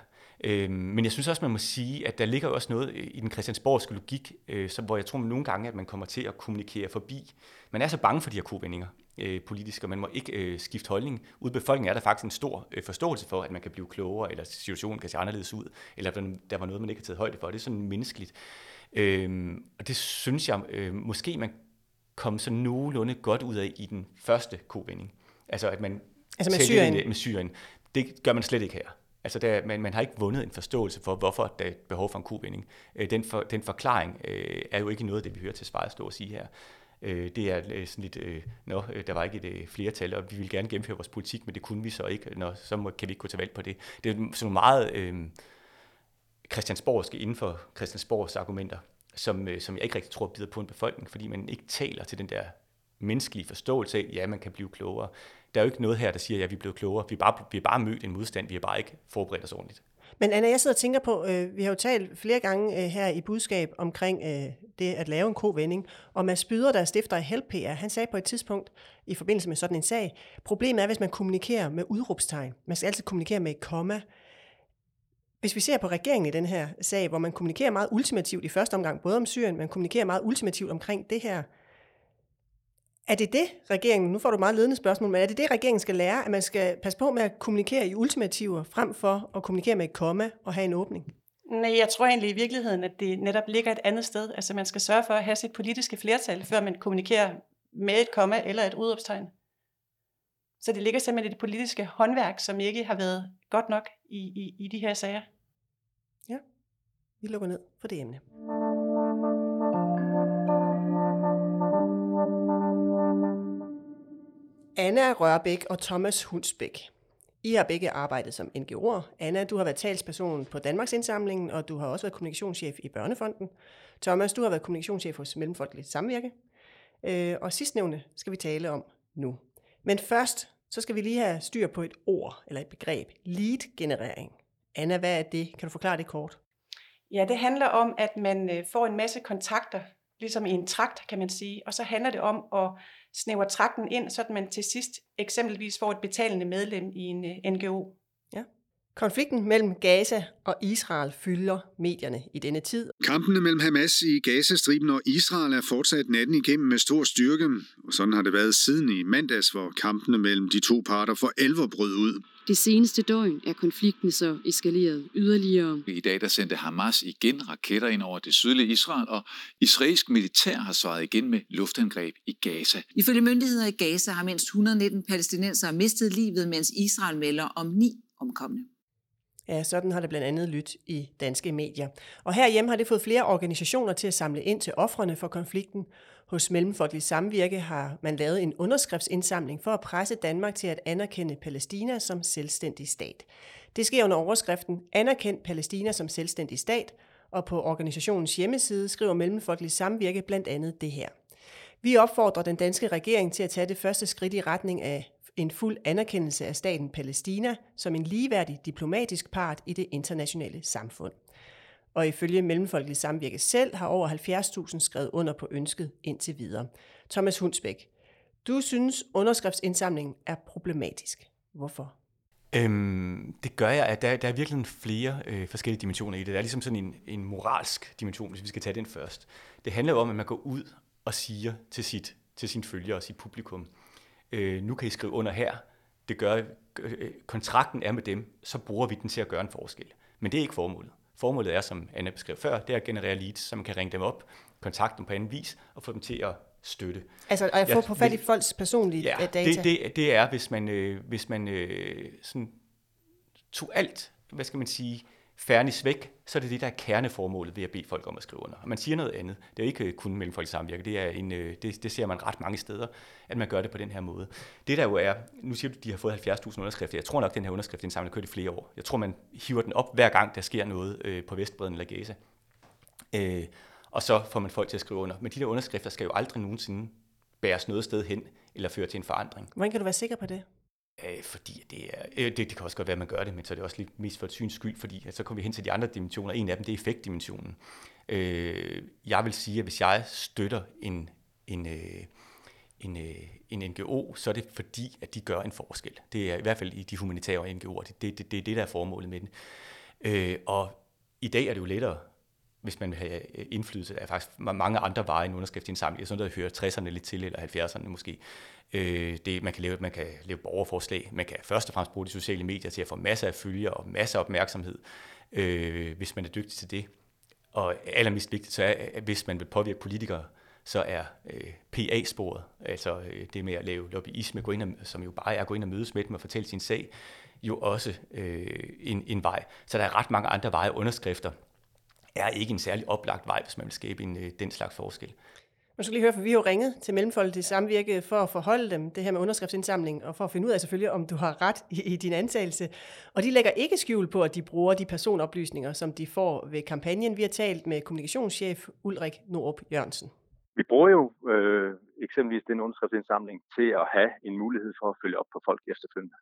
Øh, men jeg synes også, man må sige, at der ligger også noget i den christiansborgske logik, øh, som, hvor jeg tror man nogle gange, at man kommer til at kommunikere forbi. Man er så bange for de her kovendinger øh, politisk, og man må ikke øh, skifte holdning. Ude i befolkningen er der faktisk en stor øh, forståelse for, at man kan blive klogere, eller situationen kan se anderledes ud, eller der, var noget, man ikke har taget højde for. Det er sådan menneskeligt. Øh, og det synes jeg, øh, måske man kom så nogenlunde godt ud af i den første kovending. Altså at man... Altså med Syrien? med Syrien. Det gør man slet ikke her. Altså der, man, man har ikke vundet en forståelse for, hvorfor der er behov for en kovending. Øh, den, for, den forklaring øh, er jo ikke noget, det vi hører til svaret stå og sige her. Øh, det er øh, sådan lidt, øh, nå, øh, der var ikke et øh, flertal, og vi ville gerne gennemføre vores politik, men det kunne vi så ikke, nå, så må, kan vi ikke gå til valg på det. Det er sådan meget øh, christiansborgske inden for Christiansborgs argumenter, som, øh, som jeg ikke rigtig tror bider på en befolkning, fordi man ikke taler til den der menneskelige forståelse af, ja, man kan blive klogere. Der er jo ikke noget her, der siger, ja, vi er blevet klogere. Vi er bare, vi er bare mødt en modstand, vi har bare ikke forberedt os ordentligt. Men Anna, jeg sidder og tænker på, øh, vi har jo talt flere gange øh, her i budskab omkring øh, det at lave en kovending, og Mads Byder, der er stifter af Help PR, han sagde på et tidspunkt i forbindelse med sådan en sag, problemet er, hvis man kommunikerer med udråbstegn. Man skal altid kommunikere med et komma. Hvis vi ser på regeringen i den her sag, hvor man kommunikerer meget ultimativt i første omgang, både om Syrien, man kommunikerer meget ultimativt omkring det her, er det det, regeringen, nu får du meget ledende spørgsmål, men er det det, regeringen skal lære, at man skal passe på med at kommunikere i ultimativer, frem for at kommunikere med et komma og have en åbning? Nej, jeg tror egentlig i virkeligheden, at det netop ligger et andet sted. Altså man skal sørge for at have sit politiske flertal, før man kommunikerer med et komma eller et udopstegn. Så det ligger simpelthen i det politiske håndværk, som ikke har været godt nok i, i, i de her sager. Ja, vi lukker ned for det emne. Anna Rørbæk og Thomas Hundsbæk. I har begge arbejdet som NGO'er. Anna, du har været talsperson på Danmarks Indsamlingen, og du har også været kommunikationschef i Børnefonden. Thomas, du har været kommunikationschef hos Mellemfolkeligt Samvirke. Øh, og sidstnævne skal vi tale om nu. Men først, så skal vi lige have styr på et ord, eller et begreb. Lead-generering. Anna, hvad er det? Kan du forklare det kort? Ja, det handler om, at man øh, får en masse kontakter, ligesom i en trakt, kan man sige. Og så handler det om at snævre trakten ind, så man til sidst eksempelvis får et betalende medlem i en øh, NGO. Konflikten mellem Gaza og Israel fylder medierne i denne tid. Kampene mellem Hamas i Gazastriben og Israel er fortsat natten igennem med stor styrke, og sådan har det været siden i mandags, hvor kampene mellem de to parter for alvor brød ud. Det seneste døgn er konflikten så eskaleret yderligere. I dag der sendte Hamas igen raketter ind over det sydlige Israel, og israelsk militær har svaret igen med luftangreb i Gaza. Ifølge myndigheder i Gaza har mindst 119 palæstinenser mistet livet, mens Israel melder om ni omkomne. Ja, sådan har det blandt andet lyttet i danske medier. Og herhjemme har det fået flere organisationer til at samle ind til offrene for konflikten. Hos Mellemfolkeligt Samvirke har man lavet en underskriftsindsamling for at presse Danmark til at anerkende Palæstina som selvstændig stat. Det sker under overskriften Anerkend Palæstina som selvstændig stat, og på organisationens hjemmeside skriver Mellemfolkeligt Samvirke blandt andet det her. Vi opfordrer den danske regering til at tage det første skridt i retning af en fuld anerkendelse af staten Palæstina som en ligeværdig diplomatisk part i det internationale samfund. Og ifølge Mellemfolkeligt Samvirke selv har over 70.000 skrevet under på ønsket indtil videre. Thomas Hundsbæk, du synes underskriftsindsamlingen er problematisk. Hvorfor? Øhm, det gør jeg, at der, der er virkelig flere øh, forskellige dimensioner i det. Der er ligesom sådan en, en moralsk dimension, hvis vi skal tage den først. Det handler jo om, at man går ud og siger til, sit, til sine følgere og sit publikum, øh, nu kan I skrive under her, det gør, øh, kontrakten er med dem, så bruger vi den til at gøre en forskel. Men det er ikke formålet. Formålet er, som Anna beskrev før, det er at generere leads, så man kan ringe dem op, kontakte dem på anden vis, og få dem til at støtte. Altså at få på fat i folks personlige ja, data? Det, det, det er, hvis man, øh, hvis man øh, sådan tog alt, hvad skal man sige, færnis væk, så er det det, der er kerneformålet ved at bede folk om at skrive under. Og man siger noget andet. Det er ikke øh, kun mellem folk samvirke. Det, er en, øh, det, det ser man ret mange steder, at man gør det på den her måde. Det der jo er, nu siger du, at de har fået 70.000 underskrifter. Jeg tror nok, at den her underskriftindsamling samler kørt i flere år. Jeg tror, man hiver den op hver gang, der sker noget øh, på Vestbreden eller Gaza. Øh, og så får man folk til at skrive under. Men de der underskrifter skal jo aldrig nogensinde bæres noget sted hen eller føre til en forandring. Hvordan kan du være sikker på det? Øh, fordi det er, øh, det, det kan også godt være, at man gør det, men så er det også lidt mest for et syns skyld, fordi så kommer vi hen til de andre dimensioner. En af dem, det er effektdimensionen. Øh, jeg vil sige, at hvis jeg støtter en, en, øh, en, øh, en NGO, så er det fordi, at de gør en forskel. Det er i hvert fald i de humanitære NGO'er. Det, det, det, det er det, der er formålet med den. Øh, og i dag er det jo lettere, hvis man vil have øh, indflydelse. Der er faktisk mange andre veje end underskriftsindsamling. Sådan noget, der hører 60'erne lidt til, eller 70'erne måske. Øh, det, man, kan lave, man kan lave borgerforslag. Man kan først og fremmest bruge de sociale medier til at få masser af følgere og masser af opmærksomhed, øh, hvis man er dygtig til det. Og allermest vigtigt, så er, at hvis man vil påvirke politikere, så er øh, PA-sporet, altså øh, det med at lave lobbyisme, gå ind og, som jo bare er at gå ind og mødes med dem og fortælle sin sag, jo også øh, en, en vej. Så der er ret mange andre veje underskrifter, er ikke en særlig oplagt vej, hvis man vil skabe en, øh, den slags forskel. Man skal lige høre, for vi har jo ringet til Mellemfolket til Samvirke for at forholde dem det her med underskriftsindsamling, og for at finde ud af selvfølgelig, om du har ret i, i din antagelse. Og de lægger ikke skjul på, at de bruger de personoplysninger, som de får ved kampagnen. Vi har talt med kommunikationschef Ulrik Norup Jørgensen. Vi bruger jo øh, eksempelvis den underskriftsindsamling til at have en mulighed for at følge op på folk efterfølgende.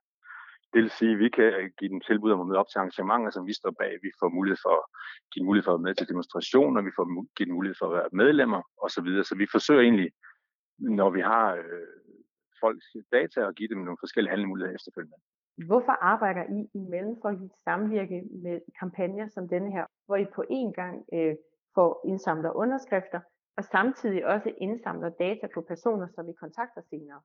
Det vil sige, at vi kan give dem tilbud om at møde op til arrangementer, som vi står bag. Vi får mulighed for at give mulighed for at være med til demonstrationer, vi får give mulighed for at være medlemmer osv. Så, så vi forsøger egentlig, når vi har øh, folks data, at give dem nogle forskellige handlemuligheder efterfølgende. Hvorfor arbejder I i Mellemfolkeligt Samvirke med kampagner som denne her, hvor I på én gang øh, får indsamler underskrifter, og samtidig også indsamler data på personer, som I kontakter senere?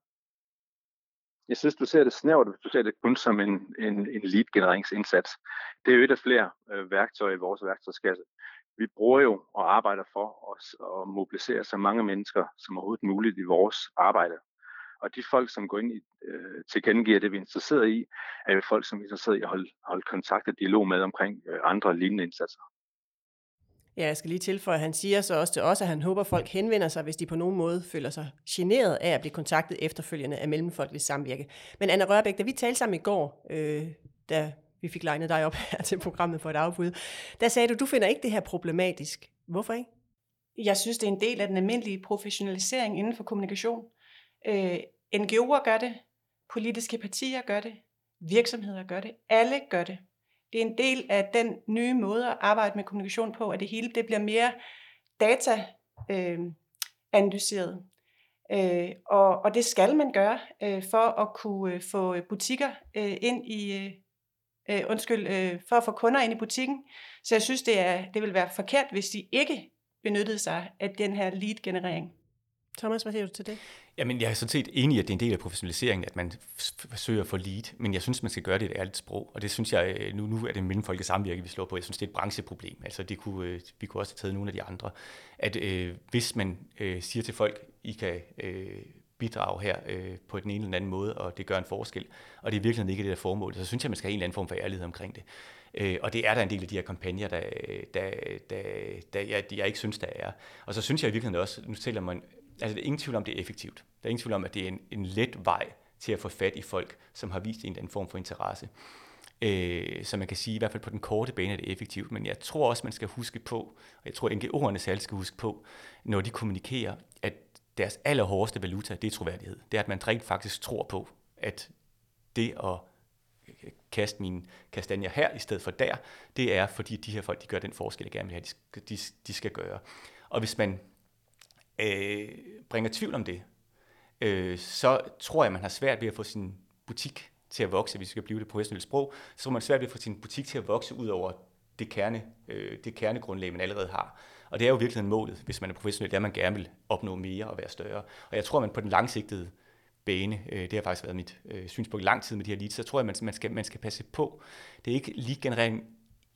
Jeg synes, du ser det snævert, hvis du ser det kun som en, en, en lead-genereringsindsats. Det er jo et af flere øh, værktøjer i vores værktøjskasse. Vi bruger jo og arbejder for os at mobilisere så mange mennesker som overhovedet muligt i vores arbejde. Og de folk, som går ind i øh, tilkendegiver det, vi er interesseret i, er jo folk, som er interesseret i at holde, holde kontakt og dialog med omkring øh, andre lignende indsatser. Ja, jeg skal lige tilføje, at han siger så også til os, at han håber, at folk henvender sig, hvis de på nogen måde føler sig generet af at blive kontaktet efterfølgende af Mellemfolkeligt Samvirke. Men Anna Rørbæk, da vi talte sammen i går, øh, da vi fik legnet dig op her til programmet for et afbud, der sagde du, du finder ikke det her problematisk. Hvorfor ikke? Jeg synes, det er en del af den almindelige professionalisering inden for kommunikation. Øh, NGO'er gør det, politiske partier gør det, virksomheder gør det, alle gør det. Det er en del af den nye måde at arbejde med kommunikation på, at det hele det bliver mere data øh, analyseret. Øh, og, og det skal man gøre øh, for at kunne øh, få butikker øh, ind i øh, øh undskyld, øh, for at få kunder ind i butikken. Så jeg synes det er det vil være forkert hvis de ikke benyttede sig af den her lead generering. Thomas, hvad siger du til det? Jamen, jeg er sådan set enig i, at det er en del af professionaliseringen, at man forsøger at få lead, men jeg synes, man skal gøre det i et ærligt sprog, og det synes jeg, øh, nu, nu er det mellemfolket samvirke, vi slår på, jeg synes, det er et brancheproblem, altså det kunne, øh, vi kunne også have taget nogle af de andre, at øh, hvis man øh, siger til folk, I kan øh, bidrage her øh, på den ene eller den anden måde, og det gør en forskel, og det er virkelig ikke det der formål, så synes jeg, man skal have en eller anden form for ærlighed omkring det. Øh, og det er der en del af de her kampagner, der, øh, der, der, der jeg, jeg ikke synes, der er. Og så synes jeg i virkeligheden også, nu taler man altså, der er ingen tvivl om, det er effektivt. Der er ingen tvivl om, at det er en, en let vej til at få fat i folk, som har vist en eller anden form for interesse. Øh, så man kan sige, i hvert fald på den korte bane er det effektivt, men jeg tror også, man skal huske på, og jeg tror, NGO'erne særligt skal huske på, når de kommunikerer, at deres allerhårdeste valuta, det er troværdighed. Det er, at man rent faktisk tror på, at det at kaste mine kastanjer her i stedet for der, det er, fordi de her folk, de gør den forskel, jeg gerne vil have, de skal, de, de skal gøre. Og hvis man øh, bringer tvivl om det, øh, så tror jeg, man har svært ved at få sin butik til at vokse, hvis vi skal blive det professionelle sprog, så tror man svært ved at få sin butik til at vokse ud over det, kerne, øh, det kernegrundlag, man allerede har. Og det er jo virkelig målet, hvis man er professionel, det er, at man gerne vil opnå mere og være større. Og jeg tror, man på den langsigtede bane, øh, det har faktisk været mit øh, synspunkt lang tid med de her leads, så tror jeg, man, man, skal, man skal passe på. Det er ikke lige generelt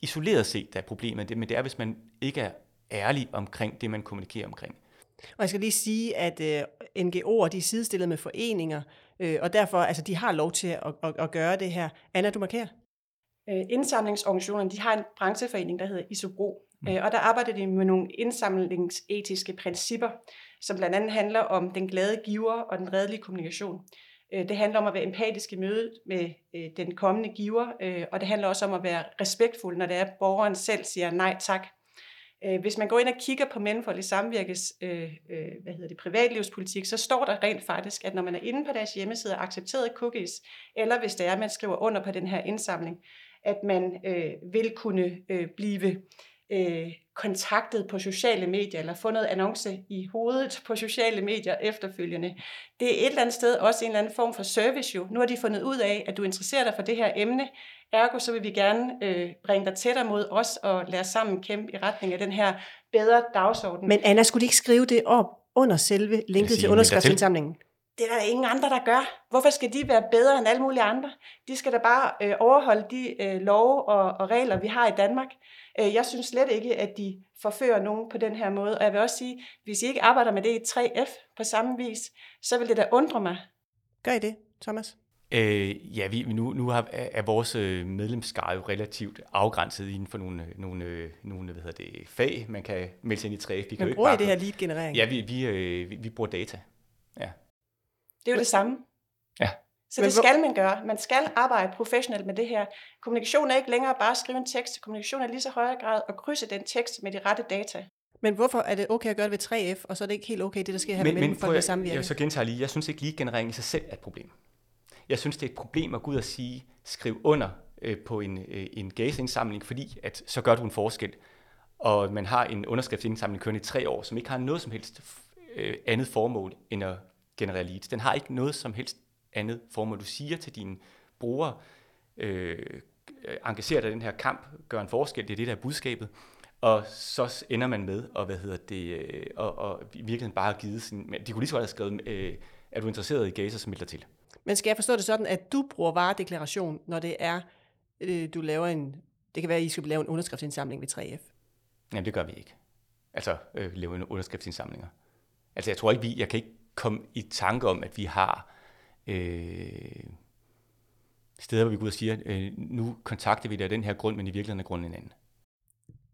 isoleret set, der er problemet, men det er, hvis man ikke er ærlig omkring det, man kommunikerer omkring. Og jeg skal lige sige, at øh, NGO'er de er sidestillet med foreninger, øh, og derfor altså, de har lov til at, at, at gøre det her. Anna, du markerer? Øh, indsamlingsorganisationerne de har en brancheforening, der hedder Isobro, mm. øh, og der arbejder de med nogle indsamlingsetiske principper, som blandt andet handler om den glade giver og den redelige kommunikation. Øh, det handler om at være empatisk i mødet med øh, den kommende giver, øh, og det handler også om at være respektfuld, når det er, at borgeren selv siger nej tak. Øh, hvis man går ind og kigger på Mellemfolkelig Samvirkes øh, øh, hvad hedder det, privatlivspolitik, så står der rent faktisk, at når man er inde på deres hjemmeside og accepteret cookies, eller hvis det er, at man skriver under på den her indsamling, at man øh, vil kunne øh, blive øh, kontaktet på sociale medier, eller få noget annonce i hovedet på sociale medier efterfølgende. Det er et eller andet sted også en eller anden form for service jo. Nu har de fundet ud af, at du interesserer dig for det her emne, ergo så vil vi gerne øh, bringe dig tættere mod os og lade os sammen kæmpe i retning af den her bedre dagsorden. Men Anna, skulle de ikke skrive det op under selve linket til underskriftsindsamlingen? Det er der ingen andre, der gør. Hvorfor skal de være bedre end alle mulige andre? De skal da bare øh, overholde de øh, love og, og regler, vi har i Danmark. Øh, jeg synes slet ikke, at de forfører nogen på den her måde. Og jeg vil også sige, hvis I ikke arbejder med det i 3F på samme vis, så vil det da undre mig. Gør I det, Thomas? Øh, ja, vi, nu, nu har, er vores øh, medlemskare jo relativt afgrænset inden for nogle, nogle, nogle hvad hedder det, fag, man kan melde sig ind i 3F. Vi kan Men bruger I det her lead-generering? Ja, vi, vi, øh, vi, vi bruger data. Ja. Det er jo det samme. Ja. Så det skal man gøre. Man skal arbejde professionelt med det her. Kommunikation er ikke længere bare at skrive en tekst. Kommunikation er lige så højere grad at krydse den tekst med de rette data. Men hvorfor er det okay at gøre det ved 3F, og så er det ikke helt okay, det der sker her men, med folk samvirke? Jeg så gentager lige, jeg synes ikke lige generering i sig selv er et problem. Jeg synes, det er et problem at gå ud og sige, skrive under øh, på en, øh, en gaseindsamling, fordi at så gør du en forskel. Og man har en underskriftsindsamling kørende i tre år, som ikke har noget som helst øh, andet formål end at generere leads. Den har ikke noget som helst andet formål. Du siger til dine brugere, øh, engager dig i den her kamp, gør en forskel, det er det, der er budskabet. Og så ender man med, og hvad hedder det, øh, og, og i virkeligheden bare have givet sin, de kunne lige så godt have skrevet, øh, er du interesseret i Gaza, så melder til. Men skal jeg forstå det sådan, at du bruger varedeklaration, når det er, øh, du laver en, det kan være, at I skal lave en underskriftsindsamling ved 3F? Jamen, det gør vi ikke. Altså, øh, lave en underskriftsindsamlinger. Altså, jeg tror ikke, vi, jeg kan ikke komme i tanke om, at vi har øh, steder, hvor vi går ud og siger, øh, nu kontakter vi dig af den her grund, men i virkeligheden er grunden en anden.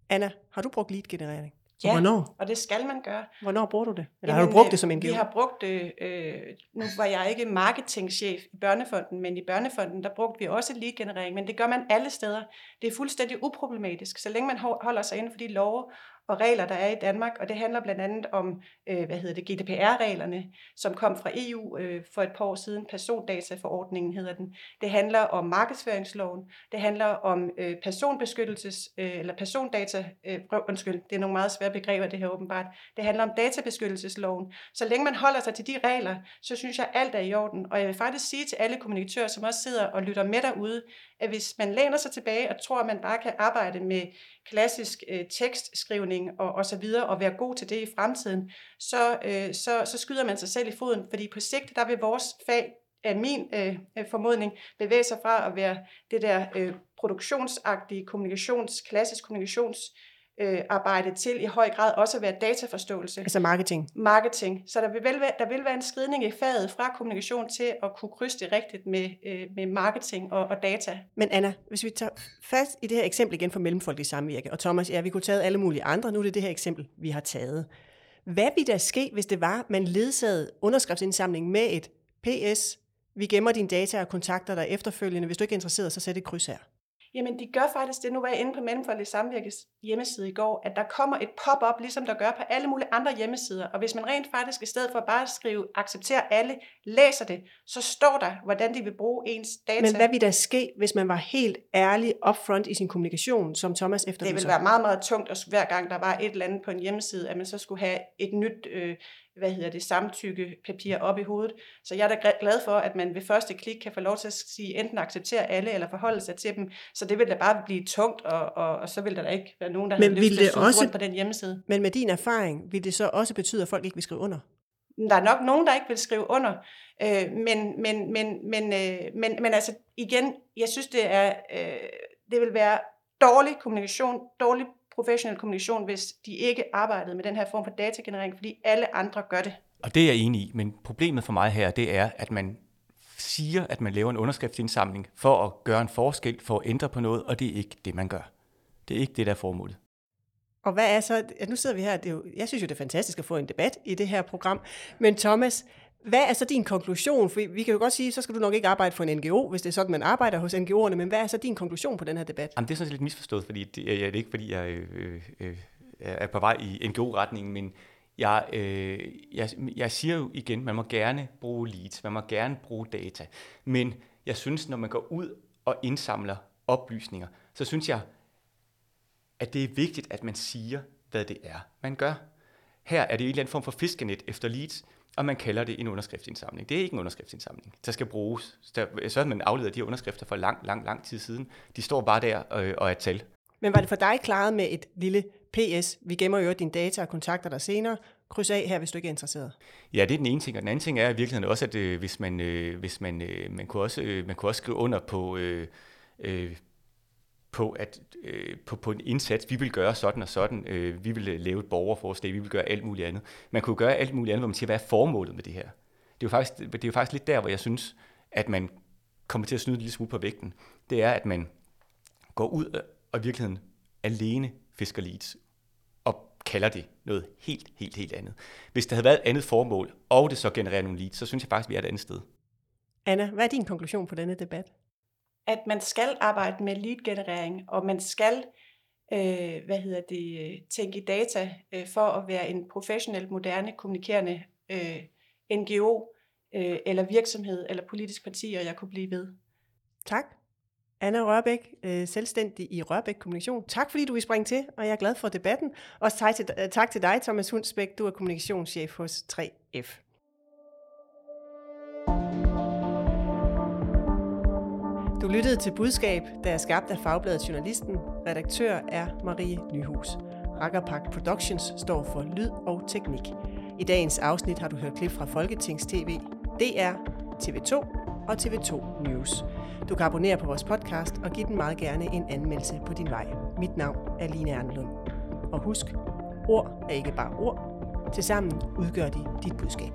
Anna, har du brugt lead-generering? Ja, Hvornår? og det skal man gøre. Hvornår bruger du det? Eller Jamen, har du brugt øh, det som NGO? Vi har brugt det, øh, nu var jeg ikke marketingchef i Børnefonden, men i Børnefonden, der brugte vi også lead-generering, men det gør man alle steder. Det er fuldstændig uproblematisk, så længe man holder sig inden for de love og regler, der er i Danmark, og det handler blandt andet om, øh, hvad hedder det, GDPR-reglerne, som kom fra EU øh, for et par år siden, persondataforordningen hedder den. Det handler om markedsføringsloven, det handler om øh, personbeskyttelses, øh, eller persondata, øh, undskyld, det er nogle meget svære begreber det her åbenbart, det handler om databeskyttelsesloven. Så længe man holder sig til de regler, så synes jeg alt er i orden, og jeg vil faktisk sige til alle kommunikatører, som også sidder og lytter med derude, at hvis man læner sig tilbage og tror, at man bare kan arbejde med klassisk øh, tekstskrivning og, og så videre, og være god til det i fremtiden, så, øh, så, så skyder man sig selv i foden, fordi på sigt, der vil vores fag, af min øh, øh, formodning, bevæge sig fra at være det der øh, produktionsagtige kommunikations, klassisk kommunikations øh, arbejde til i høj grad også at være dataforståelse. Altså marketing. Marketing. Så der vil, være, der vil være en skridning i faget fra kommunikation til at kunne krydse det rigtigt med, øh, med marketing og, og data. Men Anna, hvis vi tager fast i det her eksempel igen for Mellemfolkelig Samvirke, og Thomas, ja, vi kunne tage alle mulige andre, nu er det det her eksempel, vi har taget. Hvad ville der ske, hvis det var, man ledsagede underskriftsindsamling med et PS, vi gemmer dine data og kontakter dig efterfølgende. Hvis du ikke er interesseret, så sæt et kryds her. Jamen, de gør faktisk det. Nu var jeg inde på Mellemfolkelig Samvirkes hjemmeside i går, at der kommer et pop-up, ligesom der gør på alle mulige andre hjemmesider. Og hvis man rent faktisk, i stedet for bare at skrive, accepter alle, læser det, så står der, hvordan de vil bruge ens data. Men hvad ville der ske, hvis man var helt ærlig upfront i sin kommunikation, som Thomas efterlyser? Det ville være meget, meget tungt, og hver gang der var et eller andet på en hjemmeside, at man så skulle have et nyt øh, hvad hedder det, samtykkepapir op i hovedet. Så jeg er da glad for, at man ved første klik kan få lov til at sige, enten acceptere alle, eller forholde sig til dem. Så det vil da bare blive tungt, og, og, og så vil der ikke være nogen, der men har lyst til at også, rundt på den hjemmeside. Men med din erfaring, vil det så også betyde, at folk ikke vil skrive under? Der er nok nogen, der ikke vil skrive under, øh, men, men, men, men, øh, men, men altså igen, jeg synes, det er, øh, det vil være dårlig kommunikation, dårlig professionel kommunikation, hvis de ikke arbejdede med den her form for datagenerering, fordi alle andre gør det. Og det er jeg enig i, men problemet for mig her, det er, at man siger, at man laver en underskriftsindsamling for at gøre en forskel, for at ændre på noget, og det er ikke det, man gør. Det er ikke det, der er formålet. Og hvad er så, ja, nu sidder vi her, det er jo, jeg synes jo, det er fantastisk at få en debat i det her program, men Thomas, hvad er så din konklusion? For vi kan jo godt sige, så skal du nok ikke arbejde for en NGO, hvis det er sådan, man arbejder hos NGO'erne, men hvad er så din konklusion på den her debat? Jamen, det er sådan lidt misforstået, fordi det, øh, det er ikke, fordi jeg øh, øh, øh er på vej i NGO-retningen, men jeg, øh, jeg, jeg siger jo igen, man må gerne bruge leads, man må gerne bruge data, men jeg synes, når man går ud og indsamler oplysninger, så synes jeg, at det er vigtigt, at man siger, hvad det er, man gør. Her er det en eller anden form for fiskenet efter leads, og man kalder det en underskriftsindsamling. Det er ikke en underskriftsindsamling, der skal bruges. Der, så man afledet de underskrifter for lang, lang, lang tid siden. De står bare der øh, og er tal. Men var det for dig klaret med et lille PS? Vi gemmer jo dine data og kontakter dig senere. Kryds af her, hvis du ikke er interesseret. Ja, det er den ene ting. Og den anden ting er i virkeligheden også, at øh, hvis man, øh, hvis man, øh, man, kunne også, øh, man kunne også skrive under på, øh, øh, på, at, øh, på, på en indsats, vi vil gøre sådan og sådan, øh, vi vil øh, lave et borgerforslag, vi vil gøre alt muligt andet. Man kunne gøre alt muligt andet, hvor man siger, hvad er formålet med det her? Det er jo faktisk, det er jo faktisk lidt der, hvor jeg synes, at man kommer til at snyde lidt smule på vægten. Det er, at man går ud og i virkeligheden alene fisker leads, og kalder det noget helt, helt, helt andet. Hvis der havde været et andet formål, og det så genererer nogle leads, så synes jeg faktisk, vi er et andet sted. Anna, hvad er din konklusion på denne debat? At man skal arbejde med lead-generering, og man skal øh, hvad hedder det, tænke i data øh, for at være en professionel, moderne, kommunikerende øh, NGO øh, eller virksomhed eller politisk parti, og jeg kunne blive ved. Tak. Anna Rørbæk, øh, selvstændig i Rørbæk Kommunikation. Tak fordi du vil springe til, og jeg er glad for debatten. Og tak til, tak til dig, Thomas Hundsbæk. Du er kommunikationschef hos 3F. Du lyttede til Budskab, der er skabt af Fagbladet Journalisten. Redaktør er Marie Nyhus. Rakkerpak Productions står for lyd og teknik. I dagens afsnit har du hørt klip fra Folketings TV, DR, TV2 og TV2 News. Du kan abonnere på vores podcast og give den meget gerne en anmeldelse på din vej. Mit navn er Line Erndlund. Og husk, ord er ikke bare ord. Tilsammen udgør de dit budskab.